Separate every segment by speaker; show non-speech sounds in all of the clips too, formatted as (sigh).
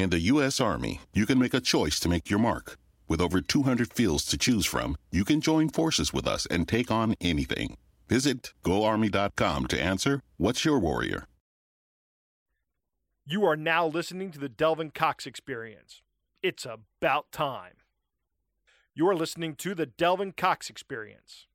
Speaker 1: In the U.S. Army, you can make a choice to make your mark. With over 200 fields to choose from, you can join forces with us and take on anything. Visit goarmy.com to answer What's Your Warrior?
Speaker 2: You are now listening to the Delvin Cox Experience. It's about time. You are listening to the Delvin Cox Experience.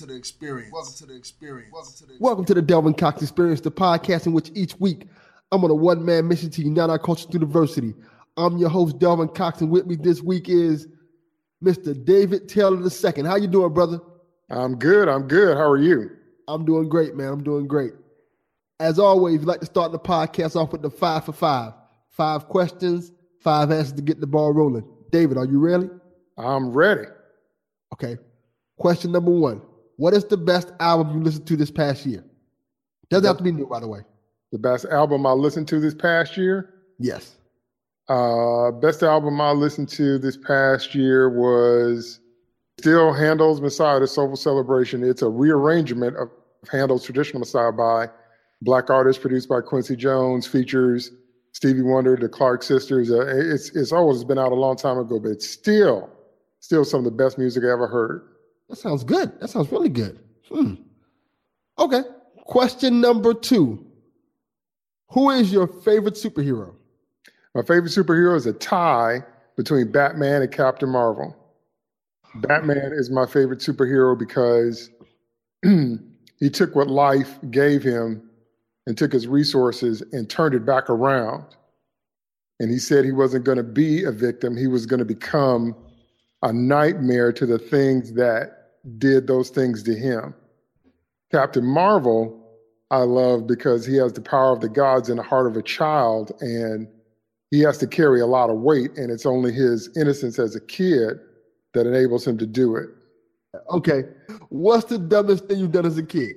Speaker 3: To the experience. Welcome to the experience. Welcome to the
Speaker 4: Welcome to the Delvin Cox Experience, the podcast in which each week I'm on a one man mission to unite our culture through diversity. I'm your host, Delvin Cox, and with me this week is Mr. David Taylor II. How you doing, brother?
Speaker 5: I'm good. I'm good. How are you?
Speaker 4: I'm doing great, man. I'm doing great. As always, we like to start the podcast off with the five for five. Five questions, five answers to get the ball rolling. David, are you ready?
Speaker 5: I'm ready.
Speaker 4: Okay. Question number one. What is the best album you listened to this past year? Doesn't have to be new, by the way.
Speaker 5: The best album I listened to this past year.
Speaker 4: Yes.
Speaker 5: Uh, best album I listened to this past year was still Handel's Messiah, the Soulful Celebration. It's a rearrangement of Handel's traditional Messiah by black artists, produced by Quincy Jones, features Stevie Wonder, the Clark sisters. Uh, it's it's always been out a long time ago, but it's still still some of the best music I ever heard.
Speaker 4: That sounds good. That sounds really good. Hmm. Okay. Question number two. Who is your favorite superhero?
Speaker 5: My favorite superhero is a tie between Batman and Captain Marvel. Batman is my favorite superhero because (clears throat) he took what life gave him and took his resources and turned it back around. And he said he wasn't going to be a victim, he was going to become a nightmare to the things that did those things to him. Captain Marvel, I love because he has the power of the gods in the heart of a child and he has to carry a lot of weight, and it's only his innocence as a kid that enables him to do it.
Speaker 4: Okay. What's the dumbest thing you've done as a kid?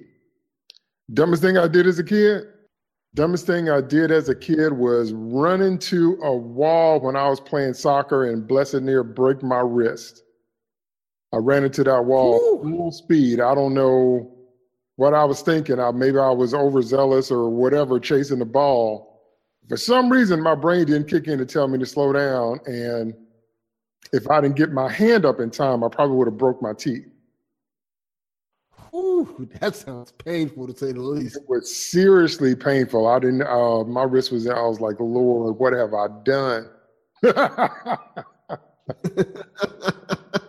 Speaker 5: Dumbest thing I did as a kid? Dumbest thing I did as a kid was run into a wall when I was playing soccer and blessed near break my wrist. I ran into that wall
Speaker 4: Ooh.
Speaker 5: full speed. I don't know what I was thinking. I, maybe I was overzealous or whatever, chasing the ball. For some reason, my brain didn't kick in to tell me to slow down. And if I didn't get my hand up in time, I probably would have broke my teeth.
Speaker 4: Ooh, that sounds painful to say the least.
Speaker 5: It was seriously painful. I didn't. Uh, my wrist was. I was like, Lord, what have I done? (laughs) (laughs)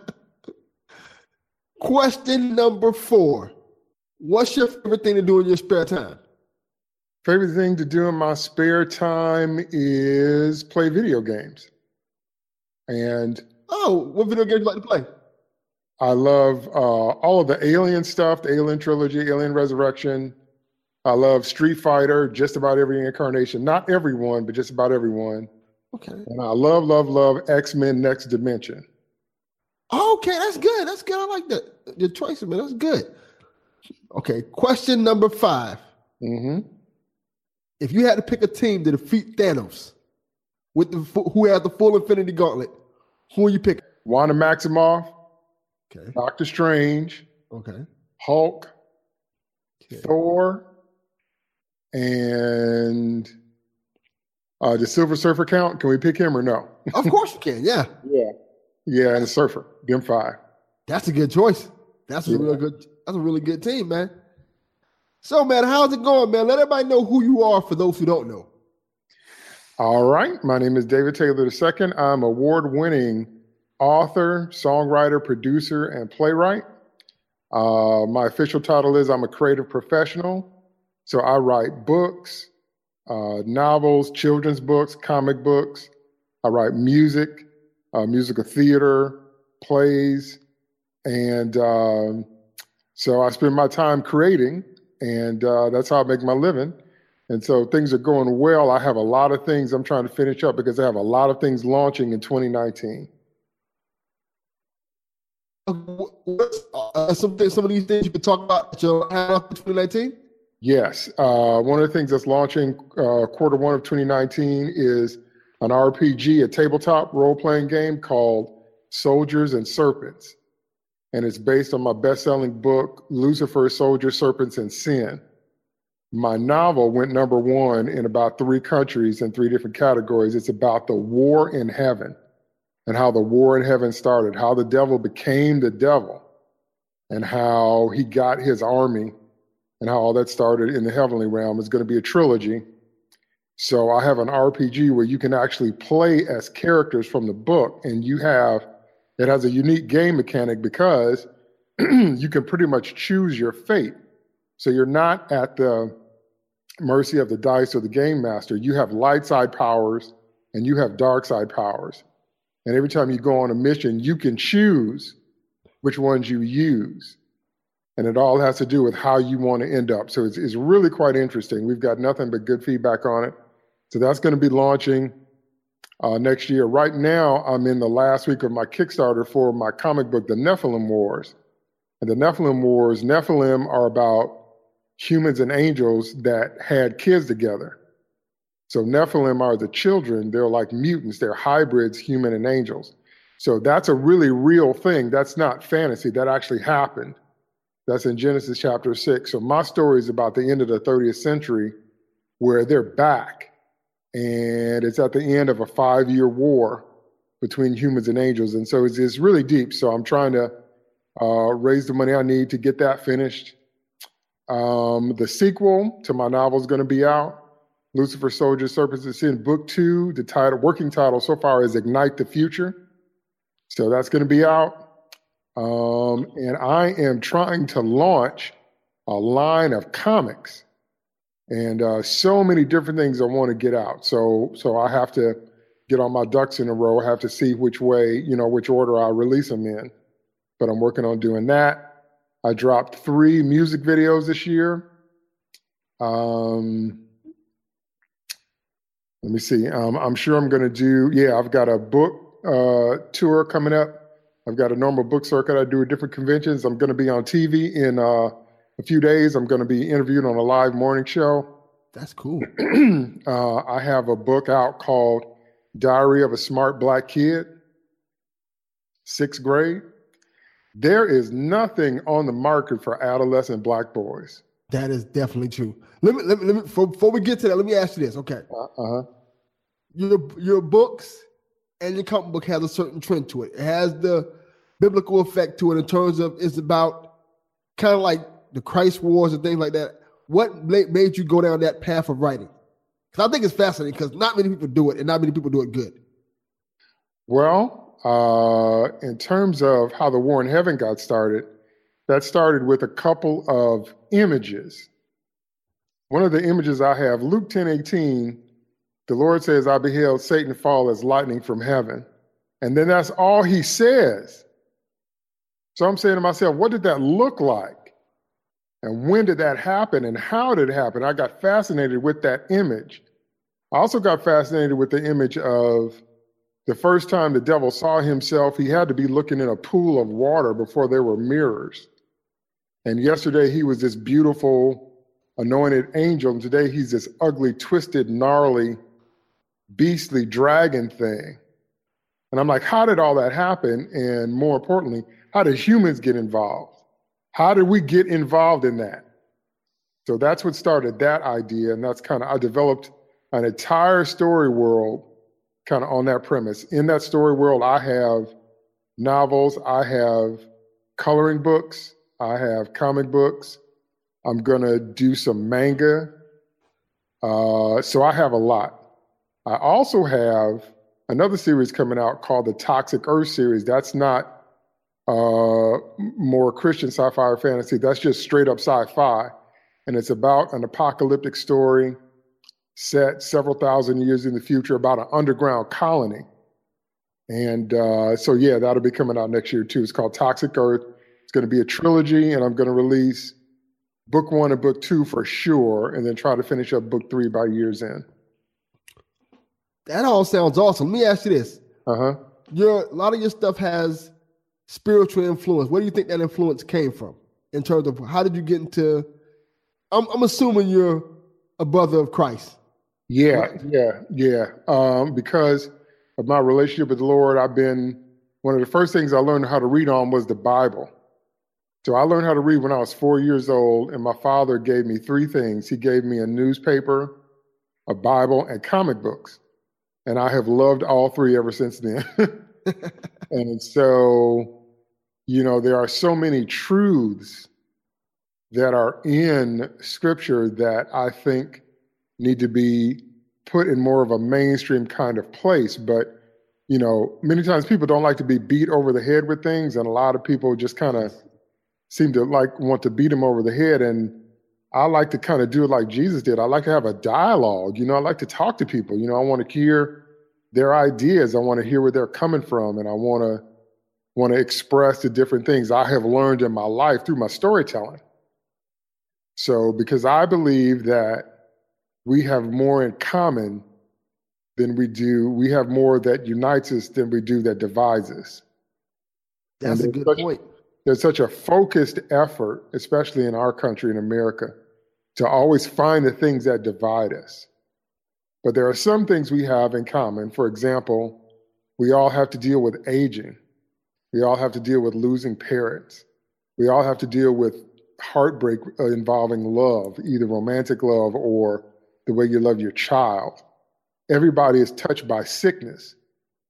Speaker 4: Question number four. What's your favorite thing to do in your spare time?
Speaker 5: Favorite thing to do in my spare time is play video games. And
Speaker 4: Oh, what video games you like to play?
Speaker 5: I love uh, all of the Alien stuff, the Alien trilogy, Alien Resurrection. I love Street Fighter, just about every incarnation. Not everyone, but just about everyone.
Speaker 4: Okay.
Speaker 5: And I love, love, love X Men Next Dimension.
Speaker 4: Okay, that's good. That's good. I like the The choice, man. That's good. Okay. Question number five.
Speaker 5: hmm
Speaker 4: If you had to pick a team to defeat Thanos, with the who had the full Infinity Gauntlet, who are you picking?
Speaker 5: Wanda Maximoff,
Speaker 4: Okay.
Speaker 5: Doctor Strange,
Speaker 4: Okay.
Speaker 5: Hulk, okay. Thor, and uh, the Silver Surfer count? Can we pick him or no?
Speaker 4: of course you can. Yeah. (laughs)
Speaker 5: yeah. Yeah, and the Surfer. Them five.
Speaker 4: That's a good choice. That's a yeah. real good. That's a really good team, man. So, man, how's it going, man? Let everybody know who you are for those who don't know.
Speaker 5: All right. My name is David Taylor II. I'm award winning author, songwriter, producer, and playwright. Uh, my official title is I'm a creative professional. So I write books, uh, novels, children's books, comic books. I write music, uh, musical theater, plays. And um, so I spend my time creating, and uh, that's how I make my living. And so things are going well. I have a lot of things I'm trying to finish up because I have a lot of things launching in 2019.
Speaker 4: Uh, some, some of these things you can talk about your 2019?
Speaker 5: Yes. Uh, one of the things that's launching uh, quarter one of 2019 is an RPG, a tabletop role playing game called Soldiers and Serpents. And it's based on my best selling book, Lucifer, Soldiers, Serpents, and Sin. My novel went number one in about three countries in three different categories. It's about the war in heaven and how the war in heaven started, how the devil became the devil, and how he got his army, and how all that started in the heavenly realm. It's going to be a trilogy. So I have an RPG where you can actually play as characters from the book, and you have it has a unique game mechanic because (clears throat) you can pretty much choose your fate. So you're not at the mercy of the dice or the game master. You have light side powers and you have dark side powers. And every time you go on a mission, you can choose which ones you use. And it all has to do with how you want to end up. So it's, it's really quite interesting. We've got nothing but good feedback on it. So that's going to be launching uh, next year. Right now, I'm in the last week of my Kickstarter for my comic book, The Nephilim Wars. And the Nephilim Wars, Nephilim are about humans and angels that had kids together. So Nephilim are the children. They're like mutants. They're hybrids, human and angels. So that's a really real thing. That's not fantasy. That actually happened. That's in Genesis chapter six. So my story is about the end of the 30th century where they're back. And it's at the end of a five year war between humans and angels. And so it's, it's really deep. So I'm trying to uh, raise the money I need to get that finished. Um, the sequel to my novel is going to be out. Lucifer Soldier Serpents is in book two. The title, working title so far is Ignite the Future. So that's going to be out. Um, and I am trying to launch a line of comics and uh, so many different things I want to get out. So, so I have to get all my ducks in a row. I have to see which way, you know, which order I release them in. But I'm working on doing that. I dropped three music videos this year. Um, let me see. Um, I'm sure I'm going to do, yeah, I've got a book uh, tour coming up. I've got a normal book circuit I do at different conventions. I'm going to be on TV in uh, a few days. I'm going to be interviewed on a live morning show.
Speaker 4: That's cool. (clears throat)
Speaker 5: uh, I have a book out called Diary of a Smart Black Kid, sixth grade. There is nothing on the market for adolescent black boys.
Speaker 4: That is definitely true. Let me, let me, let me before, before we get to that, let me ask you this. Okay. Uh huh your your books and your comic book has a certain trend to it. It has the biblical effect to it in terms of it's about kind of like the Christ wars and things like that. What made you go down that path of writing? Because I think it's fascinating because not many people do it and not many people do it good.
Speaker 5: Well, uh, in terms of how the war in heaven got started, that started with a couple of images. One of the images I have, Luke 10 18, the Lord says, I beheld Satan fall as lightning from heaven. And then that's all he says. So I'm saying to myself, what did that look like? And when did that happen? And how did it happen? I got fascinated with that image. I also got fascinated with the image of the first time the devil saw himself, he had to be looking in a pool of water before there were mirrors. And yesterday he was this beautiful, anointed angel. And today he's this ugly, twisted, gnarly, beastly dragon thing. And I'm like, how did all that happen? And more importantly, how did humans get involved? How did we get involved in that? So that's what started that idea. And that's kind of, I developed an entire story world kind of on that premise. In that story world, I have novels, I have coloring books, I have comic books. I'm going to do some manga. Uh, so I have a lot. I also have another series coming out called the Toxic Earth series. That's not uh, more Christian sci-fi or fantasy. That's just straight up sci-fi, and it's about an apocalyptic story set several thousand years in the future about an underground colony. And uh, so, yeah, that'll be coming out next year too. It's called Toxic Earth. It's going to be a trilogy, and I'm going to release book one and book two for sure, and then try to finish up book three by year's end.
Speaker 4: That all sounds awesome. Let me ask you this.
Speaker 5: Uh huh.
Speaker 4: Your a lot of your stuff has spiritual influence. Where do you think that influence came from? In terms of how did you get into? I'm, I'm assuming you're a brother of Christ.
Speaker 5: Yeah, yeah, yeah. Um, because of my relationship with the Lord, I've been one of the first things I learned how to read on was the Bible. So I learned how to read when I was four years old, and my father gave me three things. He gave me a newspaper, a Bible, and comic books. And I have loved all three ever since then. (laughs) and so, you know, there are so many truths that are in scripture that I think need to be put in more of a mainstream kind of place. But, you know, many times people don't like to be beat over the head with things, and a lot of people just kind of seem to like want to beat them over the head. And I like to kind of do it like Jesus did. I like to have a dialogue. You know, I like to talk to people. You know, I want to hear their ideas. I want to hear where they're coming from, and I want to want to express the different things I have learned in my life through my storytelling. So, because I believe that we have more in common than we do, we have more that unites us than we do that divides us.
Speaker 4: That's a good
Speaker 5: such,
Speaker 4: point.
Speaker 5: There's such a focused effort, especially in our country in America, to always find the things that divide us. But there are some things we have in common. For example, we all have to deal with aging. We all have to deal with losing parents. We all have to deal with heartbreak uh, involving love, either romantic love or the way you love your child. Everybody is touched by sickness.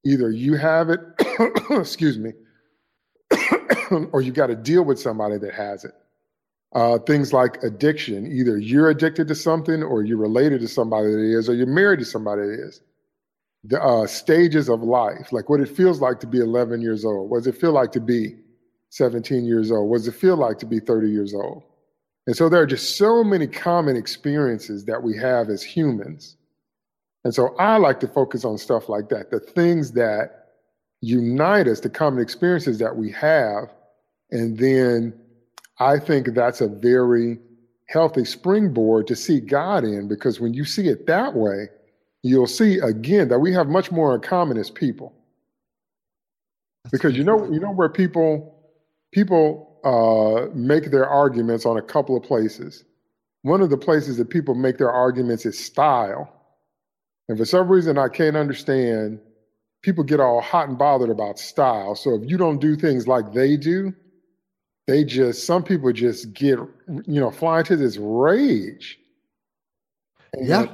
Speaker 5: Either you have it, (coughs) excuse me, (coughs) or you got to deal with somebody that has it. Uh, things like addiction. Either you're addicted to something, or you're related to somebody that is, or you're married to somebody that is. The uh, stages of life, like what it feels like to be 11 years old. What does it feel like to be 17 years old? What does it feel like to be 30 years old? And so there are just so many common experiences that we have as humans. And so I like to focus on stuff like that, the things that unite us, the common experiences that we have. And then I think that's a very healthy springboard to see God in because when you see it that way, you'll see again that we have much more in common as people. Because you know, you know where people people uh, make their arguments on a couple of places. One of the places that people make their arguments is style. And for some reason I can't understand, people get all hot and bothered about style. So if you don't do things like they do, they just some people just get you know fly into this rage.
Speaker 4: And, yeah.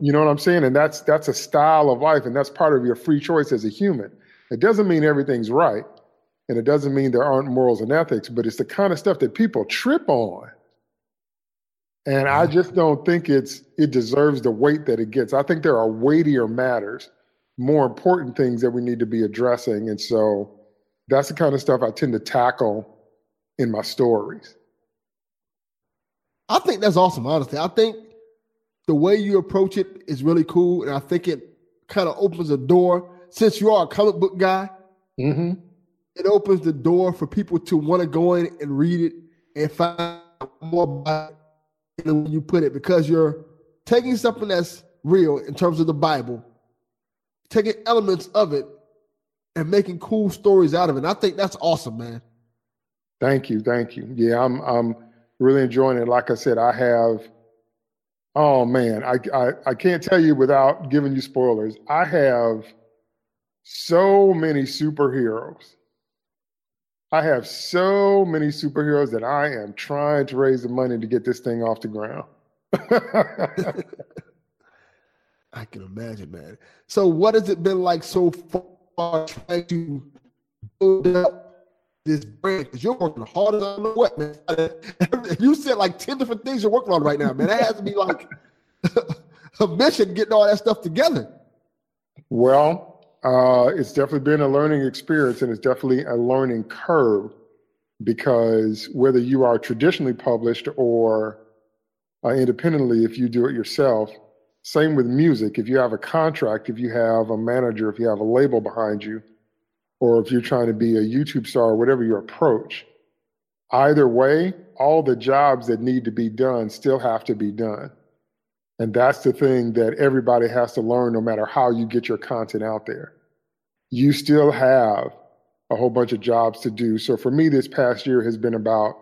Speaker 5: you know what i'm saying? And that's that's a style of life and that's part of your free choice as a human. It doesn't mean everything's right and it doesn't mean there aren't morals and ethics but it's the kind of stuff that people trip on. And i just don't think it's it deserves the weight that it gets. I think there are weightier matters more important things that we need to be addressing and so that's the kind of stuff i tend to tackle in my stories.
Speaker 4: I think that's awesome, honestly. I think the way you approach it is really cool. And I think it kind of opens a door. Since you are a comic book guy,
Speaker 5: mm-hmm.
Speaker 4: it opens the door for people to want to go in and read it and find more about it than you put it because you're taking something that's real in terms of the Bible, taking elements of it and making cool stories out of it. And I think that's awesome, man.
Speaker 5: Thank you, thank you. Yeah, I'm I'm really enjoying it. Like I said, I have. Oh man, I I, I can't tell you without giving you spoilers. I have so many superheroes I have so many superheroes that I am trying to raise the money to get this thing off the ground. (laughs)
Speaker 4: I can imagine, man. So, what has it been like so far trying to build up this brand? Because you're working hard as I know what, man. You said like 10 different things you're working on right now, man. That has to be like (laughs) a mission getting all that stuff together.
Speaker 5: Well, uh, it's definitely been a learning experience and it's definitely a learning curve because whether you are traditionally published or uh, independently, if you do it yourself, same with music. If you have a contract, if you have a manager, if you have a label behind you, or if you're trying to be a YouTube star, or whatever your approach, either way, all the jobs that need to be done still have to be done. And that's the thing that everybody has to learn no matter how you get your content out there. You still have a whole bunch of jobs to do. So for me, this past year has been about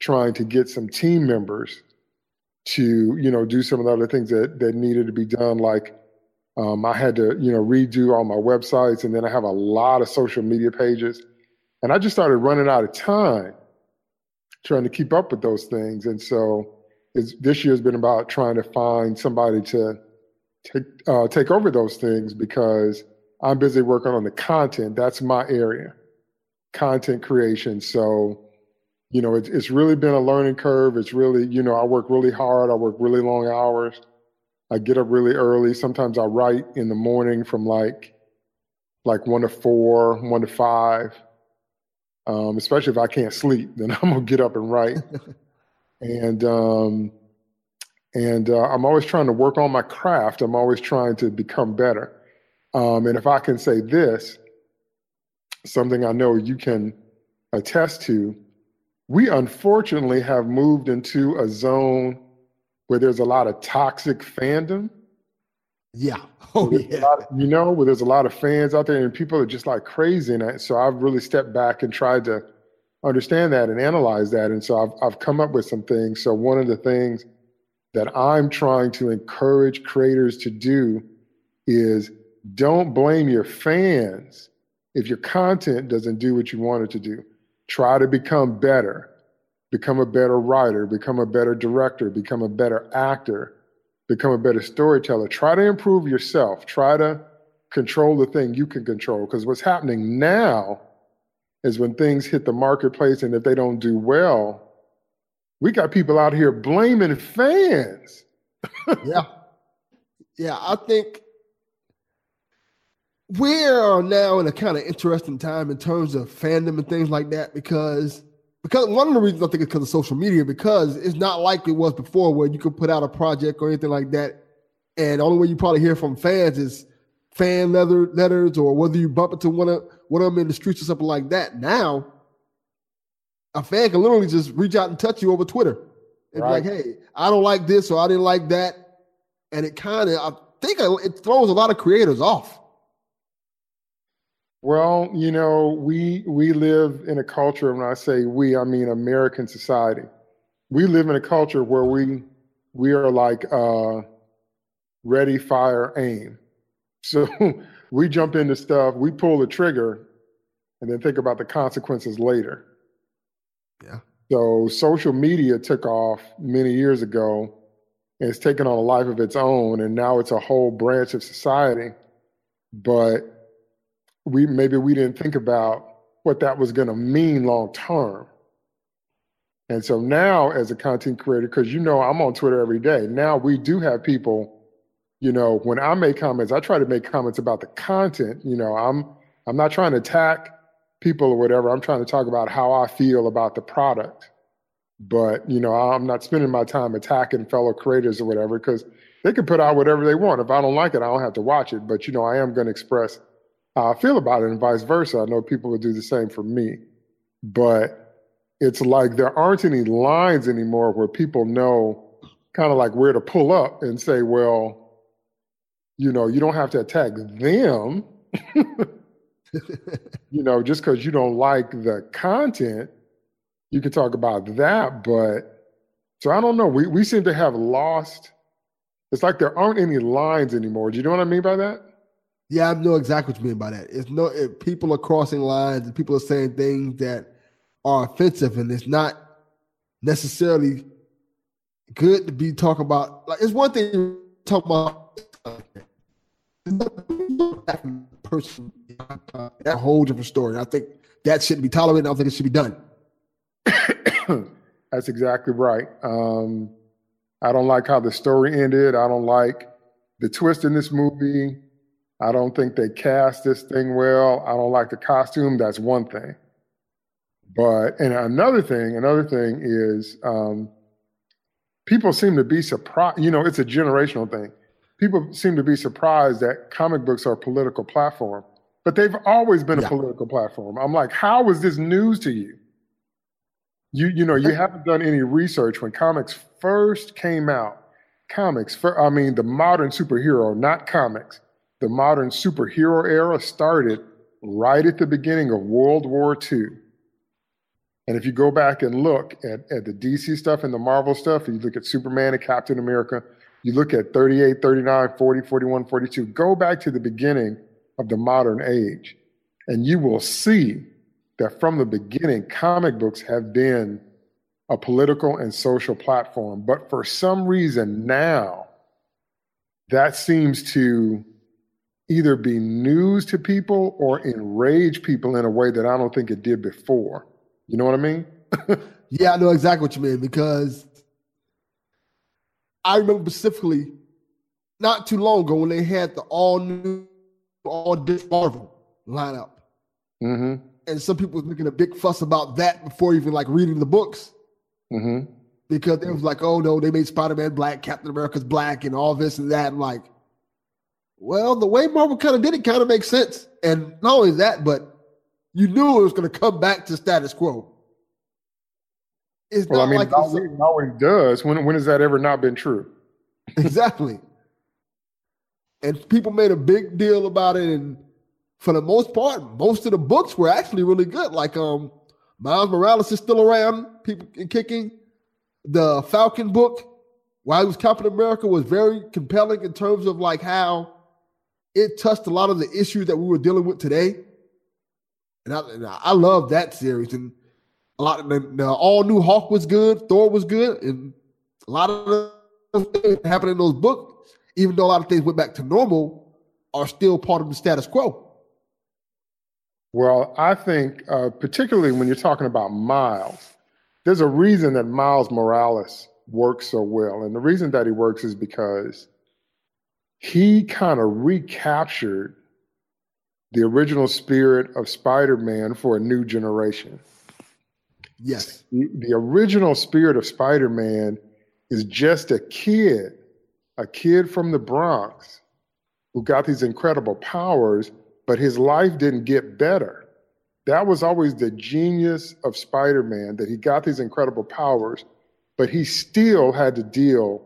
Speaker 5: trying to get some team members to, you know, do some of the other things that, that needed to be done. Like um, I had to, you know, redo all my websites and then I have a lot of social media pages. And I just started running out of time trying to keep up with those things. And so this year has been about trying to find somebody to take uh, take over those things because I'm busy working on the content. That's my area, content creation. So, you know, it's it's really been a learning curve. It's really, you know, I work really hard. I work really long hours. I get up really early. Sometimes I write in the morning from like like one to four, one to five. Um, especially if I can't sleep, then (laughs) I'm gonna get up and write. and um, and uh, I'm always trying to work on my craft. I'm always trying to become better. Um, and if I can say this, something I know you can attest to, we unfortunately have moved into a zone where there's a lot of toxic fandom.
Speaker 4: Yeah. (laughs) Oh, yeah.
Speaker 5: Of, you know, where there's a lot of fans out there and people are just like crazy. And so I've really stepped back and tried to understand that and analyze that. And so I've, I've come up with some things. So one of the things that I'm trying to encourage creators to do is don't blame your fans if your content doesn't do what you want it to do. Try to become better, become a better writer, become a better director, become a better actor, become a better storyteller. Try to improve yourself. Try to control the thing you can control. Because what's happening now is when things hit the marketplace and if they don't do well, we got people out here blaming fans. (laughs)
Speaker 4: yeah. Yeah, I think we are now in a kind of interesting time in terms of fandom and things like that because because one of the reasons I think it's because of social media because it's not like it was before where you could put out a project or anything like that and the only way you probably hear from fans is fan letter letters or whether you bump into one of one of them in the streets or something like that. Now, a fan can literally just reach out and touch you over Twitter and right. be like, "Hey, I don't like this or I didn't like that," and it kind of I think it throws a lot of creators off.
Speaker 5: Well, you know, we we live in a culture. When I say we, I mean American society. We live in a culture where we we are like uh, ready, fire, aim. So (laughs) we jump into stuff, we pull the trigger, and then think about the consequences later.
Speaker 4: Yeah.
Speaker 5: So social media took off many years ago and it's taken on a life of its own and now it's a whole branch of society. But we maybe we didn't think about what that was going to mean long term. And so now as a content creator cuz you know I'm on Twitter every day. Now we do have people you know, when I make comments, I try to make comments about the content. You know, I'm I'm not trying to attack people or whatever. I'm trying to talk about how I feel about the product. But you know, I'm not spending my time attacking fellow creators or whatever because they can put out whatever they want. If I don't like it, I don't have to watch it. But you know, I am going to express how I feel about it, and vice versa. I know people will do the same for me. But it's like there aren't any lines anymore where people know kind of like where to pull up and say, well, you know, you don't have to attack them. (laughs) you know, just because you don't like the content, you can talk about that. But so I don't know. We we seem to have lost. It's like there aren't any lines anymore. Do you know what I mean by that?
Speaker 4: Yeah, I know exactly what you mean by that. It's no it, people are crossing lines and people are saying things that are offensive, and it's not necessarily good to be talking about. Like it's one thing to talk about person. That whole different story. I think that shouldn't be tolerated. I don't think it should be done. (coughs)
Speaker 5: That's exactly right. Um, I don't like how the story ended. I don't like the twist in this movie. I don't think they cast this thing well. I don't like the costume. That's one thing. But and another thing, another thing is um, people seem to be surprised. You know, it's a generational thing. People seem to be surprised that comic books are a political platform, but they've always been yeah. a political platform. I'm like, how is this news to you? You you know, you haven't done any research when comics first came out. Comics, for, I mean, the modern superhero, not comics. The modern superhero era started right at the beginning of World War II. And if you go back and look at, at the DC stuff and the Marvel stuff, and you look at Superman and Captain America, you look at 38, 39, 40, 41, 42, go back to the beginning of the modern age, and you will see that from the beginning, comic books have been a political and social platform. But for some reason now, that seems to either be news to people or enrage people in a way that I don't think it did before. You know what I mean? (laughs)
Speaker 4: yeah, I know exactly what you mean because I remember specifically not too long ago when they had the all new, all different Marvel lineup.
Speaker 5: Mm-hmm.
Speaker 4: And some people was making a big fuss about that before even like reading the books.
Speaker 5: Mm-hmm.
Speaker 4: Because it was like, oh no, they made Spider Man black, Captain America's black, and all this and that. I'm like, well, the way Marvel kind of did it kind of makes sense. And not only that, but you knew it was going to come back to status quo.
Speaker 5: It's well, I mean, like it always, always does. When when has that ever not been true? (laughs)
Speaker 4: exactly. And people made a big deal about it, and for the most part, most of the books were actually really good. Like um, Miles Morales is still around, people kicking. The Falcon book, while he was Captain America, was very compelling in terms of like how it touched a lot of the issues that we were dealing with today. And I, and I love that series. And a lot of the, the, all new Hawk was good, Thor was good, and a lot of the things happened in those books, even though a lot of things went back to normal, are still part of the status quo.
Speaker 5: Well, I think, uh, particularly when you're talking about Miles, there's a reason that Miles Morales works so well. And the reason that he works is because he kind of recaptured the original spirit of Spider Man for a new generation.
Speaker 4: Yes.
Speaker 5: The, the original spirit of Spider Man is just a kid, a kid from the Bronx who got these incredible powers, but his life didn't get better. That was always the genius of Spider Man, that he got these incredible powers, but he still had to deal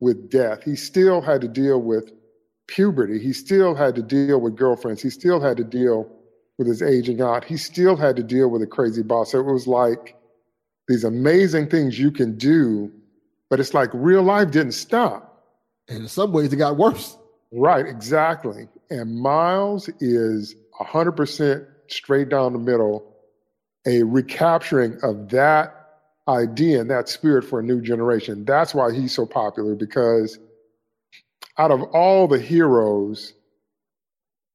Speaker 5: with death. He still had to deal with puberty. He still had to deal with girlfriends. He still had to deal with his aging aunt. He still had to deal with a crazy boss. So it was like these amazing things you can do, but it's like real life didn't stop.
Speaker 4: And in some ways, it got worse.
Speaker 5: Right, exactly. And Miles is 100% straight down the middle, a recapturing of that idea and that spirit for a new generation. That's why he's so popular because out of all the heroes,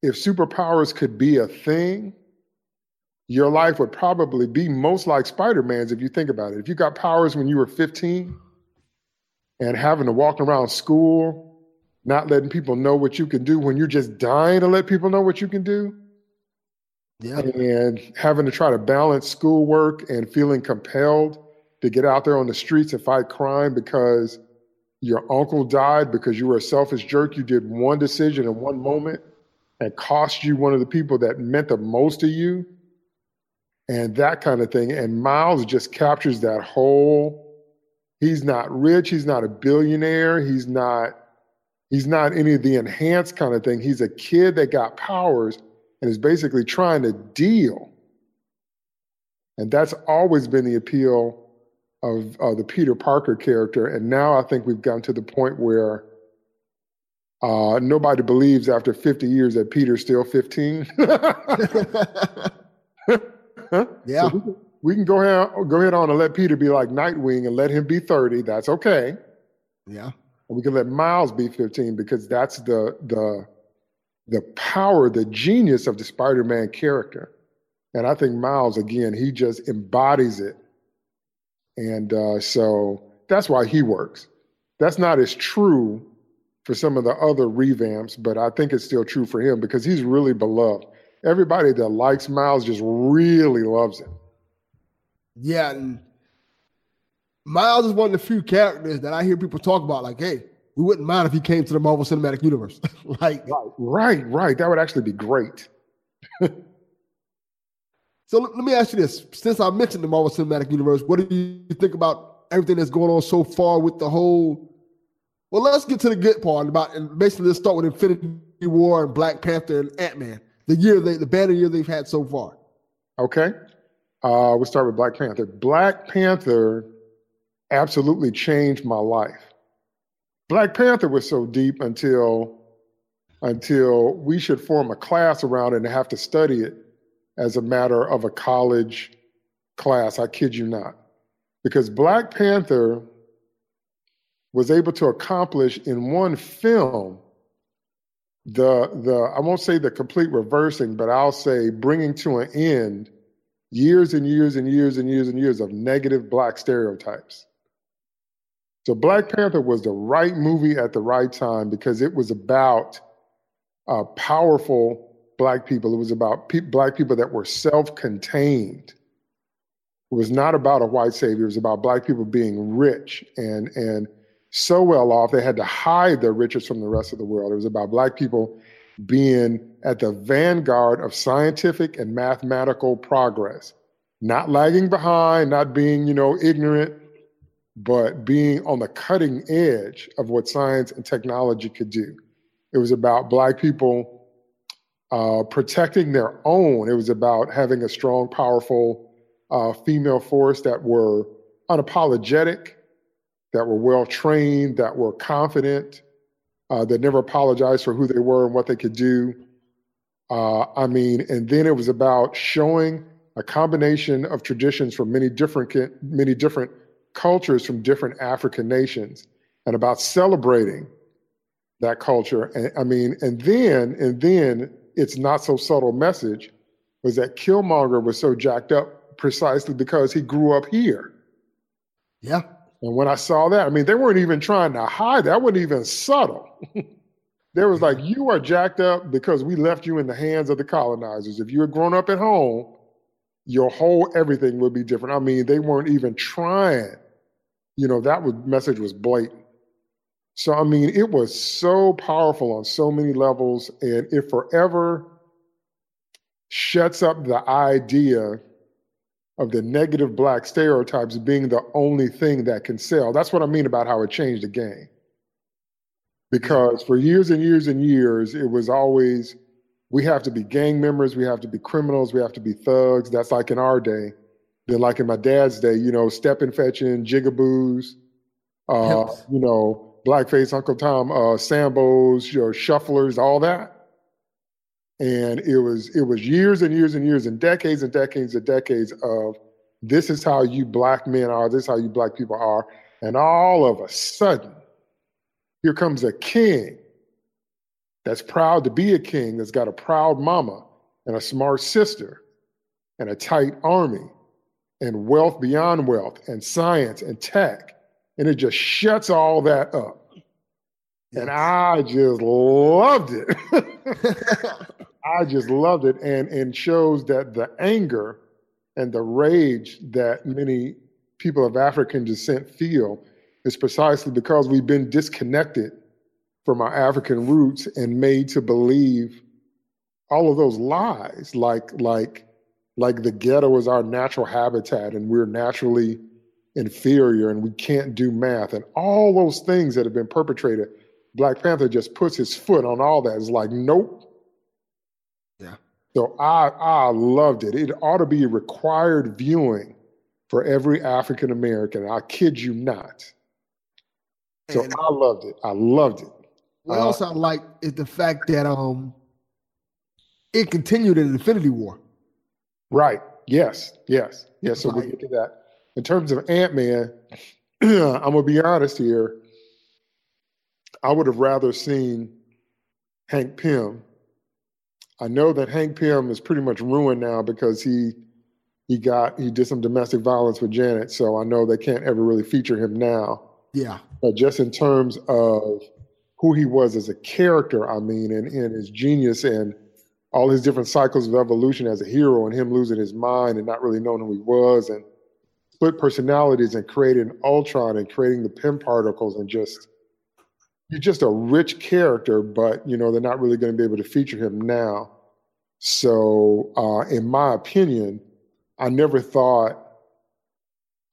Speaker 5: if superpowers could be a thing, your life would probably be most like Spider Man's if you think about it. If you got powers when you were 15 and having to walk around school, not letting people know what you can do when you're just dying to let people know what you can do.
Speaker 4: Yeah.
Speaker 5: And having to try to balance schoolwork and feeling compelled to get out there on the streets and fight crime because your uncle died because you were a selfish jerk. You did one decision in one moment and cost you one of the people that meant the most to you, and that kind of thing. And Miles just captures that whole. He's not rich. He's not a billionaire. He's not. He's not any of the enhanced kind of thing. He's a kid that got powers and is basically trying to deal. And that's always been the appeal of uh, the Peter Parker character. And now I think we've gotten to the point where uh, nobody believes after 50 years that Peter's still 15. (laughs) (laughs)
Speaker 4: yeah.
Speaker 5: So we, can, go ahead go ahead on and let Peter be like Nightwing and let him be 30. That's okay.
Speaker 4: Yeah.
Speaker 5: And we can let Miles be 15 because that's the the the power, the genius of the Spider-Man character. And I think Miles, again, he just embodies it. And uh, so that's why he works. That's not as true for some of the other revamps, but I think it's still true for him because he's really beloved. Everybody that likes Miles just really loves him.
Speaker 4: Yeah, and Miles is one of the few characters that I hear people talk about, like, hey, we wouldn't mind if he came to the Marvel Cinematic Universe. (laughs) like,
Speaker 5: right, right, right. That would actually be great. (laughs)
Speaker 4: so let, let me ask you this: since I mentioned the Marvel Cinematic Universe, what do you think about everything that's going on so far with the whole? Well, let's get to the good part about, and basically let's start with Infinity War and Black Panther and Ant Man. The year they, the banner year they've had so far.
Speaker 5: Okay, uh, we'll start with Black Panther. Black Panther absolutely changed my life. Black Panther was so deep until until we should form a class around it and have to study it as a matter of a college class. I kid you not. Because Black Panther was able to accomplish in one film the the I won't say the complete reversing, but I'll say bringing to an end years and years and years and years and years of negative black stereotypes. So Black Panther was the right movie at the right time because it was about uh, powerful black people. It was about pe- black people that were self-contained. It was not about a white savior. It was about black people being rich and and so well off they had to hide their riches from the rest of the world. It was about black people being at the vanguard of scientific and mathematical progress, not lagging behind, not being, you know, ignorant, but being on the cutting edge of what science and technology could do. It was about Black people uh, protecting their own. It was about having a strong, powerful uh, female force that were unapologetic, that were well trained, that were confident, uh, that never apologized for who they were and what they could do. Uh, I mean, and then it was about showing a combination of traditions from many different many different cultures from different African nations and about celebrating that culture. And, I mean, and then, and then its not so subtle message was that Killmonger was so jacked up precisely because he grew up here.
Speaker 4: Yeah.
Speaker 5: And when I saw that, I mean, they weren't even trying to hide that. wasn't even subtle. (laughs) there was like, you are jacked up because we left you in the hands of the colonizers. If you had grown up at home, your whole everything would be different. I mean, they weren't even trying. You know, that was message was blatant. So I mean, it was so powerful on so many levels, and it forever shuts up the idea of the negative black stereotypes being the only thing that can sell. That's what I mean about how it changed the game. Because for years and years and years, it was always we have to be gang members, we have to be criminals, we have to be thugs. That's like in our day. Then, like in my dad's day, you know, step and fetching, jigaboos, uh, you know, blackface, Uncle Tom, uh, Sambos, your shufflers, all that. And it was it was years and years and years and decades and decades and decades of this is how you black men are, this is how you black people are. And all of a sudden, here comes a king that's proud to be a king, that's got a proud mama and a smart sister and a tight army and wealth beyond wealth and science and tech. And it just shuts all that up. And I just loved it. (laughs) I just loved it and, and shows that the anger and the rage that many people of African descent feel is precisely because we've been disconnected from our African roots and made to believe all of those lies, like like like the ghetto is our natural habitat and we're naturally inferior and we can't do math and all those things that have been perpetrated. Black Panther just puts his foot on all that. It's like, nope.
Speaker 4: Yeah.
Speaker 5: So I I loved it. It ought to be a required viewing for every African American. I kid you not. So and I loved it. I loved it.
Speaker 4: What uh, else I like is the fact that um it continued in Infinity War.
Speaker 5: Right. Yes, yes, yes. So we'll get to that. In terms of Ant Man, (clears throat) I'm gonna be honest here. I would have rather seen Hank Pym. I know that Hank Pym is pretty much ruined now because he he got he did some domestic violence with Janet, so I know they can't ever really feature him now.
Speaker 4: Yeah.
Speaker 5: But just in terms of who he was as a character, I mean, and, and his genius and all his different cycles of evolution as a hero and him losing his mind and not really knowing who he was and split personalities and creating Ultron and creating the Pym particles and just you're just a rich character, but you know, they're not really going to be able to feature him now. So uh, in my opinion, I never thought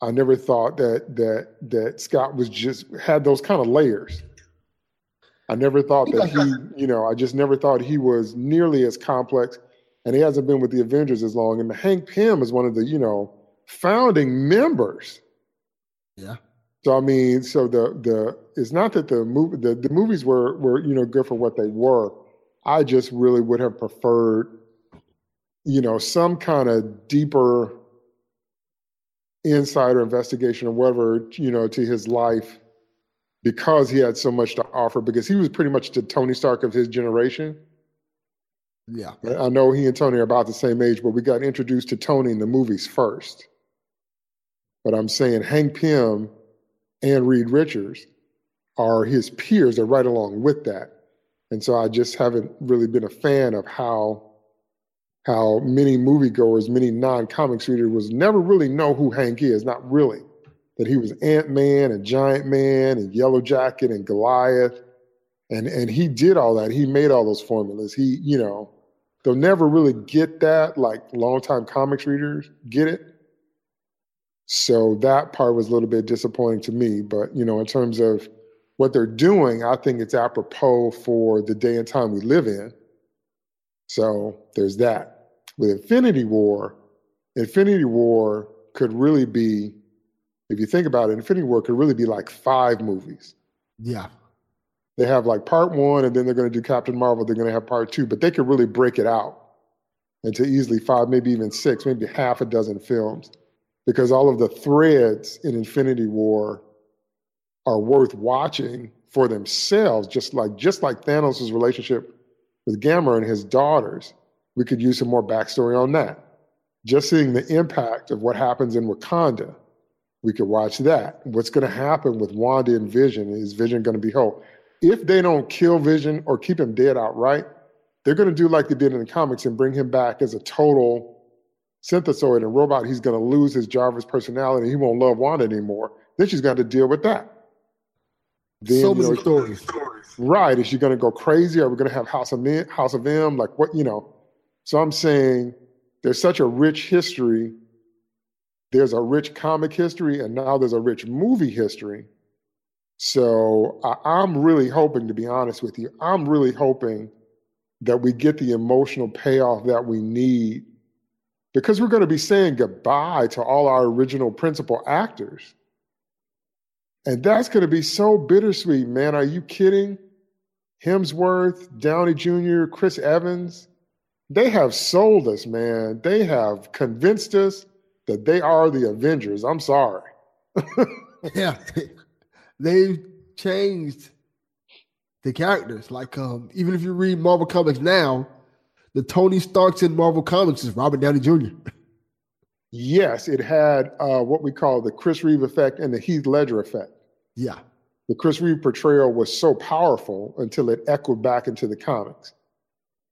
Speaker 5: I never thought that that that Scott was just had those kind of layers. I never thought that he, (laughs) you know, I just never thought he was nearly as complex, and he hasn't been with the Avengers as long. And Hank Pym is one of the, you know, founding members.
Speaker 4: Yeah.
Speaker 5: So I mean, so the the it's not that the movie the, the movies were were you know good for what they were. I just really would have preferred, you know, some kind of deeper insider investigation or whatever, you know, to his life because he had so much to offer, because he was pretty much the Tony Stark of his generation.
Speaker 4: Yeah.
Speaker 5: I know he and Tony are about the same age, but we got introduced to Tony in the movies first. But I'm saying Hank Pym and Reed Richards are his peers. They're right along with that. And so I just haven't really been a fan of how how many moviegoers, many non-comics readers was never really know who Hank is, not really that he was Ant Man and Giant Man and Yellow Jacket and Goliath. And, and he did all that. He made all those formulas. He, you know, they'll never really get that, like longtime comics readers get it. So that part was a little bit disappointing to me. But, you know, in terms of what they're doing, I think it's apropos for the day and time we live in. So there's that. With Infinity War, Infinity War could really be if you think about it, Infinity War could really be like five movies.
Speaker 4: Yeah.
Speaker 5: They have like part one, and then they're going to do Captain Marvel. They're going to have part two, but they could really break it out into easily five, maybe even six, maybe half a dozen films, because all of the threads in Infinity War are worth watching for themselves. Just like just like Thanos' relationship with Gamora and his daughters, we could use some more backstory on that. Just seeing the impact of what happens in Wakanda we could watch that. What's going to happen with Wanda and Vision? Is Vision going to be whole? If they don't kill Vision or keep him dead outright, they're going to do like they did in the comics and bring him back as a total synthezoid and robot. He's going to lose his Jarvis personality. He won't love Wanda anymore. Then she's going to deal with that.
Speaker 4: Then, so many you know, stories.
Speaker 5: Right. Is she going to go crazy? Are we going to have House of Men, House of M? Like what, you know? So I'm saying there's such a rich history there's a rich comic history and now there's a rich movie history. So I, am really hoping, to be honest with you, I'm really hoping that we get the emotional payoff that we need because we're going to be saying goodbye to all our original principal actors. And that's going to be so bittersweet, man. Are you kidding? Hemsworth, Downey Jr., Chris Evans, they have sold us, man. They have convinced us that they are the Avengers. I'm sorry. (laughs)
Speaker 4: yeah, they've changed the characters. Like, um, even if you read Marvel comics now, the Tony Starks in Marvel comics is Robert Downey Jr.
Speaker 5: yes, it had uh, what we call the Chris Reeve effect and the Heath Ledger effect.
Speaker 4: Yeah.
Speaker 5: The Chris Reeve portrayal was so powerful until it echoed back into the comics.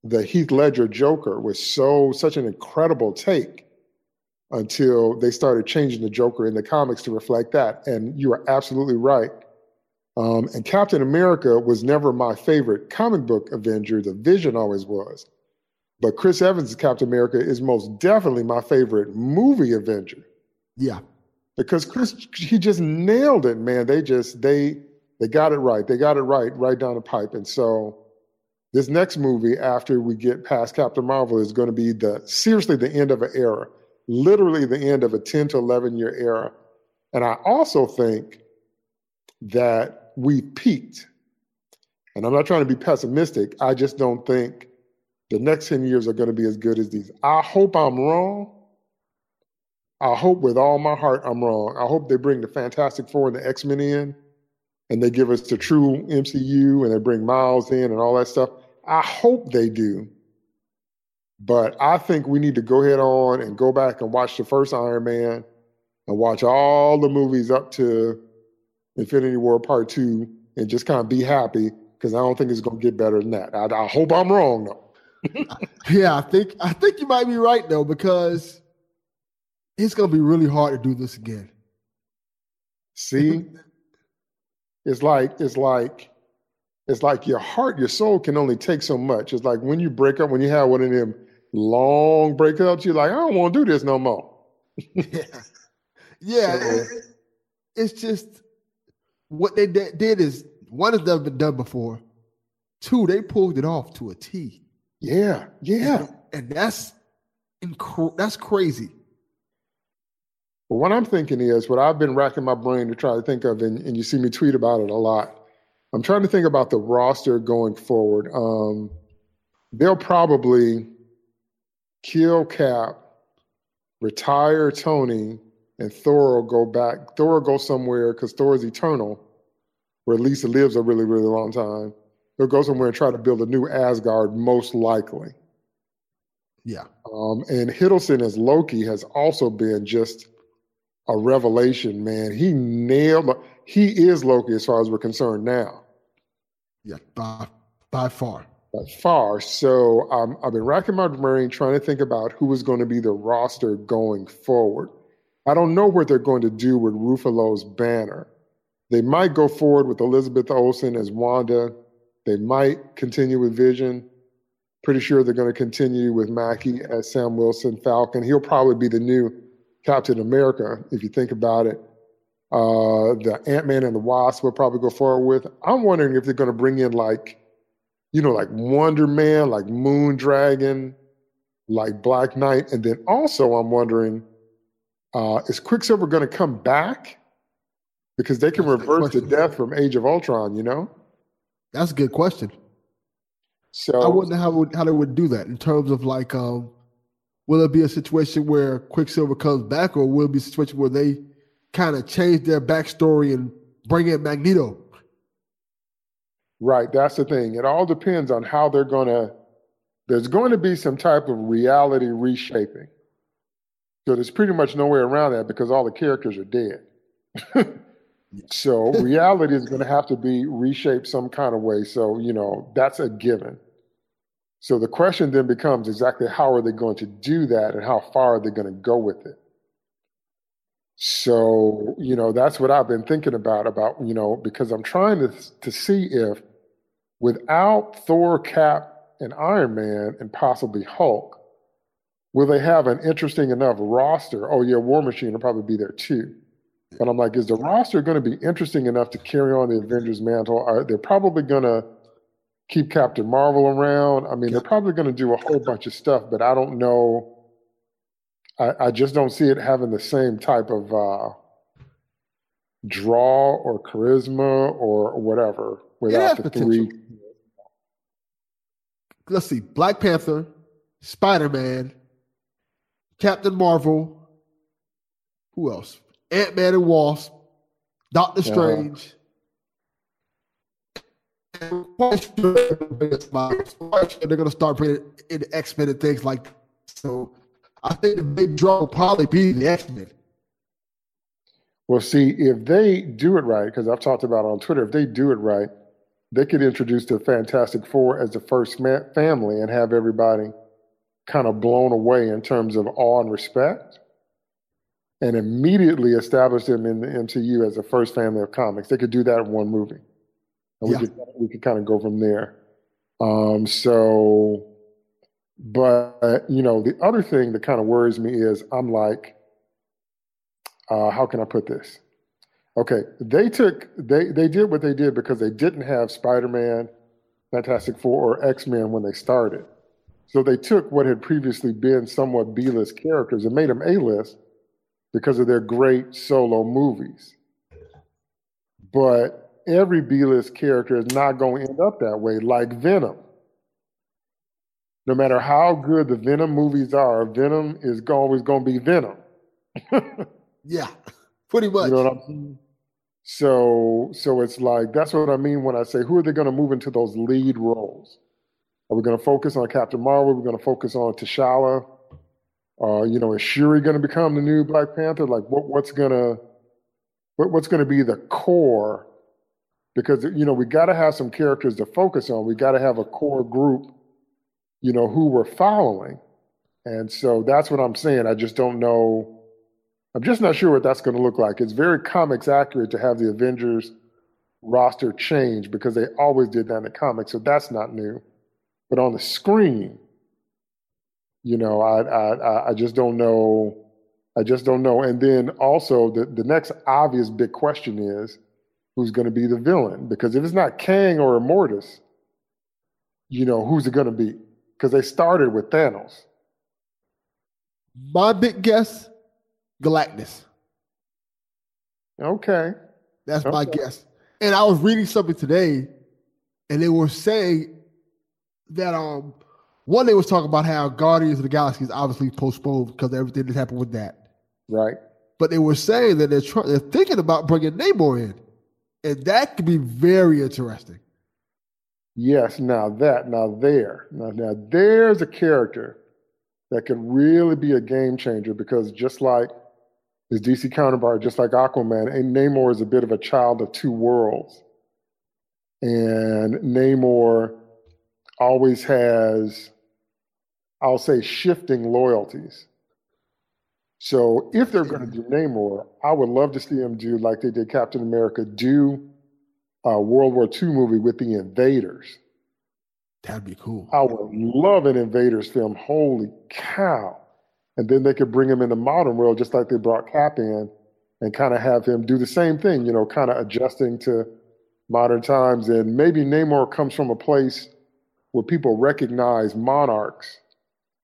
Speaker 5: The Heath Ledger Joker was so such an incredible take until they started changing the Joker in the comics to reflect that. And you are absolutely right. Um, and Captain America was never my favorite comic book Avenger. The Vision always was. But Chris Evans' Captain America is most definitely my favorite movie Avenger.
Speaker 4: Yeah.
Speaker 5: Because Chris, he just nailed it, man. They just, they, they got it right. They got it right, right down the pipe. And so this next movie, after we get past Captain Marvel, is going to be the seriously the end of an era literally the end of a 10 to 11 year era. And I also think that we peaked. And I'm not trying to be pessimistic. I just don't think the next 10 years are going to be as good as these. I hope I'm wrong, I hope with all my heart I'm wrong. I hope they bring the Fantastic Four and the X Men in, and they give us the true MCU, and they bring Miles in and all that stuff. I hope they do. But I think we need to go ahead on and go back and watch the first Iron Man and watch all the movies up to Infinity War Part Two and just kind of be happy because I don't think it's going to get better than that. I, I hope I'm wrong though.
Speaker 4: Yeah, I think I think you might be right though because it's going to be really hard to do this again.
Speaker 5: See, it's like it's like it's like your heart, your soul can only take so much. It's like when you break up, when you have one of them long breakups, you're like, I don't want to do this no more. (laughs)
Speaker 4: yeah, yeah. So, it, it's just what they did is one has never been done before. Two, they pulled it off to a
Speaker 5: T. Yeah, yeah,
Speaker 4: and, and that's inc- that's crazy.
Speaker 5: But what I'm thinking is, what I've been racking my brain to try to think of, and, and you see me tweet about it a lot. I'm trying to think about the roster going forward. Um, they'll probably kill Cap, retire Tony, and Thor will go back. Thor will go somewhere because Thor is eternal, where least lives a really, really long time. He'll go somewhere and try to build a new Asgard, most likely.
Speaker 4: Yeah.
Speaker 5: Um, and Hiddleston as Loki has also been just a revelation, man. He nailed. He is Loki as far as we're concerned now.
Speaker 4: Yeah, by by far.
Speaker 5: By far. So um, I've been racking my brain trying to think about who is going to be the roster going forward. I don't know what they're going to do with Ruffalo's banner. They might go forward with Elizabeth Olsen as Wanda. They might continue with Vision. Pretty sure they're going to continue with Mackie as Sam Wilson Falcon. He'll probably be the new Captain America, if you think about it. Uh, the Ant Man and the Wasp will probably go forward with. I'm wondering if they're going to bring in like, you know, like Wonder Man, like Moon Dragon, like Black Knight, and then also I'm wondering, uh, is Quicksilver going to come back? Because they can That's reverse the death from Age of Ultron, you know.
Speaker 4: That's a good question.
Speaker 5: So
Speaker 4: I wonder how how they would do that in terms of like um will it be a situation where Quicksilver comes back, or will it be a situation where they kind of change their backstory and bring in Magneto?
Speaker 5: Right, that's the thing. It all depends on how they're going to. There's going to be some type of reality reshaping. So there's pretty much no way around that because all the characters are dead. (laughs) so reality is going to have to be reshaped some kind of way. So, you know, that's a given. So the question then becomes exactly how are they going to do that and how far are they going to go with it? So, you know, that's what I've been thinking about, about, you know, because I'm trying to, to see if without Thor, Cap, and Iron Man, and possibly Hulk, will they have an interesting enough roster? Oh, yeah, War Machine will probably be there too. But I'm like, is the roster going to be interesting enough to carry on the Avengers mantle? Are they probably going to keep Captain Marvel around. I mean, they're probably going to do a whole bunch of stuff, but I don't know. I, I just don't see it having the same type of uh, draw or charisma or whatever without the potential. three.
Speaker 4: Let's see: Black Panther, Spider Man, Captain Marvel. Who else? Ant Man and Wasp, Doctor uh-huh. Strange. they're going to start bringing in X Men and things like that. So I think the big draw will probably be the X Men.
Speaker 5: Well, see, if they do it right, because I've talked about on Twitter, if they do it right, they could introduce the Fantastic Four as the first family and have everybody kind of blown away in terms of awe and respect, and immediately establish them in the MCU as the first family of comics. They could do that in one movie and yeah. we could we could kind of go from there. Um, so, but you know, the other thing that kind of worries me is I'm like, uh, how can I put this? Okay, they took they they did what they did because they didn't have Spider Man, Fantastic Four, or X Men when they started. So they took what had previously been somewhat B list characters and made them A list because of their great solo movies. But every B-list character is not going to end up that way, like Venom. No matter how good the Venom movies are, Venom is always going to be Venom. (laughs)
Speaker 4: yeah, pretty much.
Speaker 5: You know what I'm saying? So, so it's like that's what I mean when I say who are they going to move into those lead roles? Are we going to focus on Captain Marvel? Are we going to focus on T'Challa? Uh, you know, is Shuri going to become the new Black Panther? Like, what, what's gonna what, what's going to be the core? Because you know, we got to have some characters to focus on. We got to have a core group, you know, who we're following, and so that's what I'm saying. I just don't know I'm just not sure what that's going to look like. It's very comics accurate to have the Avengers roster change because they always did that in the comics, so that's not new. But on the screen, you know, I I I just don't know. I just don't know. And then also the the next obvious big question is who's going to be the villain? Because if it's not Kang or Immortus, you know, who's it going to be? Because they started with Thanos.
Speaker 4: My big guess Galactus.
Speaker 5: Okay.
Speaker 4: That's
Speaker 5: okay.
Speaker 4: my guess. And I was reading something today, and they were saying that um one they was talking about how Guardians of the Galaxy is obviously postponed because everything that happened with that.
Speaker 5: Right.
Speaker 4: But they were saying that they're trying they're thinking about bringing Namor in. And that could be very interesting.
Speaker 5: Yes, now that, now there, now, now there's a character that could really be a game changer because just like his DC counterpart, just like Aquaman, and Namor is a bit of a child of two worlds. And Namor always has, I'll say, shifting loyalties. So if they're going to do Namor, I would love to see them do like they did Captain America, do a World War II movie with the invaders.
Speaker 4: That'd be cool.
Speaker 5: I would love an Invaders film. Holy cow. And then they could bring him in the modern world just like they brought Cap in and kind of have him do the same thing, you know, kind of adjusting to modern times. And maybe Namor comes from a place where people recognize monarchs.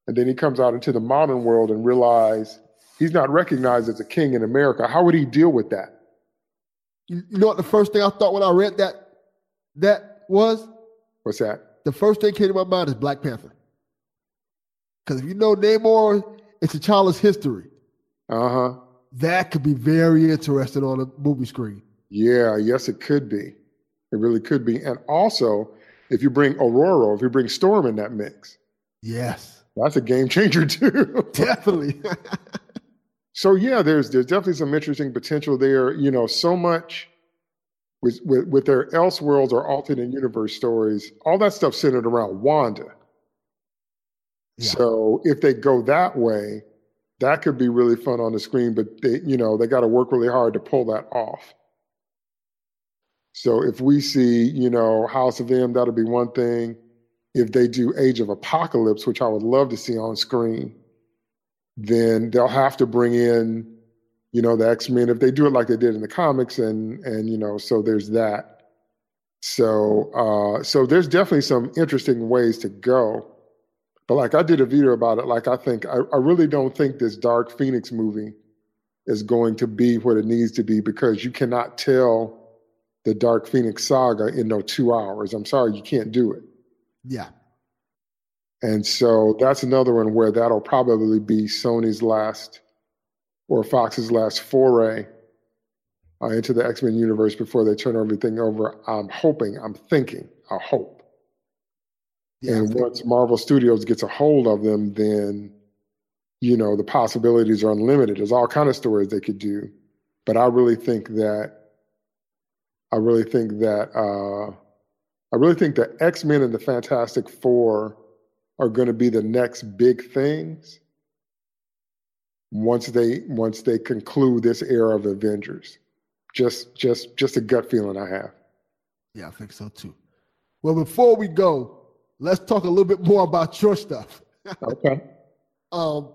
Speaker 5: And then he comes out into the modern world and realize he's not recognized as a king in America. How would he deal with that?
Speaker 4: You know what the first thing I thought when I read that that was?
Speaker 5: What's that?
Speaker 4: The first thing came to my mind is Black Panther. Because if you know Namor, it's a child's history.
Speaker 5: Uh huh.
Speaker 4: That could be very interesting on a movie screen.
Speaker 5: Yeah, yes, it could be. It really could be. And also, if you bring Aurora, if you bring Storm in that mix,
Speaker 4: yes,
Speaker 5: that's a game changer too. (laughs)
Speaker 4: definitely.
Speaker 5: so yeah, there's there's definitely some interesting potential there. You know, so much with with, with their Elseworlds or alternate universe stories, all that stuff centered around Wanda. Yeah. So if they go that way, that could be really fun on the screen. But they, you know, they got to work really hard to pull that off. So if we see, you know, House of M, that'll be one thing. If they do Age of Apocalypse, which I would love to see on screen, then they'll have to bring in, you know, the X Men if they do it like they did in the comics, and and you know, so there's that. So uh, so there's definitely some interesting ways to go. But like I did a video about it, like I think I, I really don't think this Dark Phoenix movie is going to be what it needs to be because you cannot tell the Dark Phoenix saga in no two hours. I'm sorry, you can't do it.
Speaker 4: Yeah.
Speaker 5: And so that's another one where that'll probably be Sony's last or Fox's last foray uh, into the X Men universe before they turn everything over. I'm hoping, I'm thinking, I hope. Yeah, and once Marvel Studios gets a hold of them, then you know the possibilities are unlimited. There's all kind of stories they could do, but I really think that I really think that uh, I really think the X Men and the Fantastic Four are going to be the next big things once they once they conclude this era of Avengers. Just just just a gut feeling I have.
Speaker 4: Yeah, I think so too. Well, before we go, let's talk a little bit more about your stuff. (laughs)
Speaker 5: okay.
Speaker 4: um,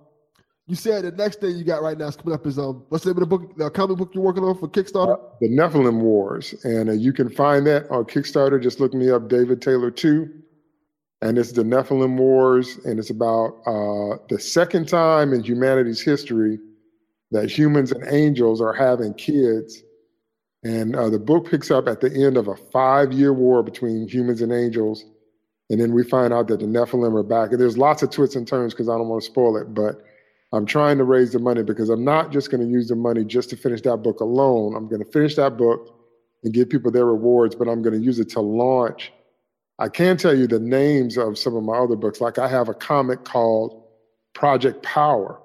Speaker 4: you said the next thing you got right now is coming up is um what's the name of the book the comic book you're working on for Kickstarter?
Speaker 5: The Nephilim Wars, and uh, you can find that on Kickstarter. Just look me up, David Taylor Two, and it's the Nephilim Wars, and it's about uh, the second time in humanity's history that humans and angels are having kids, and uh, the book picks up at the end of a five-year war between humans and angels, and then we find out that the Nephilim are back. And there's lots of twists and turns because I don't want to spoil it, but I'm trying to raise the money because I'm not just going to use the money just to finish that book alone. I'm going to finish that book and give people their rewards, but I'm going to use it to launch. I can tell you the names of some of my other books. Like I have a comic called Project Power,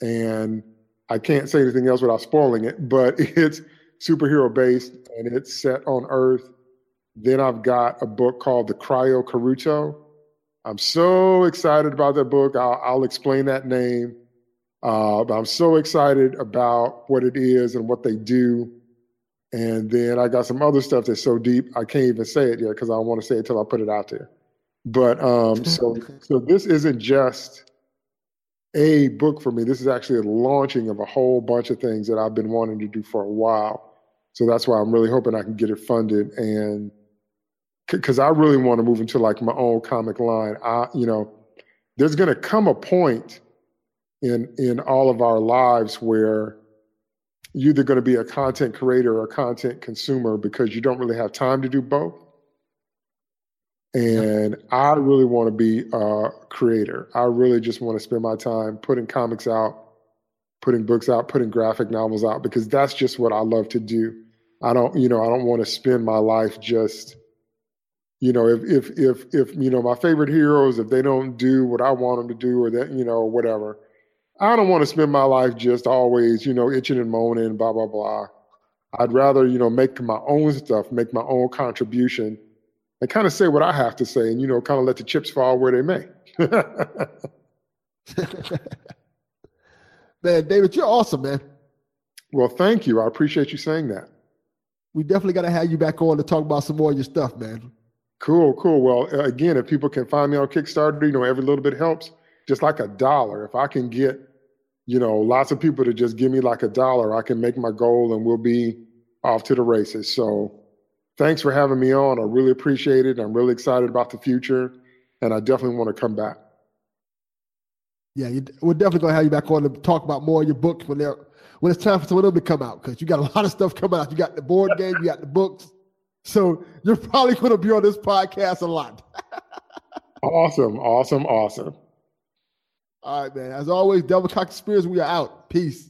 Speaker 5: and I can't say anything else without spoiling it, but (laughs) it's superhero based and it's set on Earth. Then I've got a book called The Cryo Karuto. I'm so excited about that book. I'll, I'll explain that name. Uh, but I'm so excited about what it is and what they do. And then I got some other stuff that's so deep I can't even say it yet because I don't want to say it until I put it out there. But um, so so this isn't just a book for me. This is actually a launching of a whole bunch of things that I've been wanting to do for a while. So that's why I'm really hoping I can get it funded and because I really want to move into like my own comic line. I, you know, there's going to come a point in in all of our lives where you're either going to be a content creator or a content consumer because you don't really have time to do both. And I really want to be a creator. I really just want to spend my time putting comics out, putting books out, putting graphic novels out because that's just what I love to do. I don't, you know, I don't want to spend my life just, you know, if if if if you know my favorite heroes, if they don't do what I want them to do, or that you know whatever, I don't want to spend my life just always, you know, itching and moaning, blah blah blah. I'd rather, you know, make my own stuff, make my own contribution, and kind of say what I have to say, and you know, kind of let the chips fall where they may. (laughs)
Speaker 4: man, David, you're awesome, man.
Speaker 5: Well, thank you. I appreciate you saying that.
Speaker 4: We definitely got to have you back on to talk about some more of your stuff, man.
Speaker 5: Cool, cool. Well, again, if people can find me on Kickstarter, you know, every little bit helps. Just like a dollar. If I can get, you know, lots of people to just give me like a dollar, I can make my goal and we'll be off to the races. So thanks for having me on. I really appreciate it. I'm really excited about the future and I definitely want to come back.
Speaker 4: Yeah, you, we're definitely going to have you back on to talk about more of your books when they're when it's time for some of them to come out because you got a lot of stuff coming out. You got the board game, you got the books. So you're probably going to be on this podcast a lot. (laughs)
Speaker 5: awesome, awesome, awesome.
Speaker 4: All right, man. As always, Delvin Cox Experience, we are out. Peace.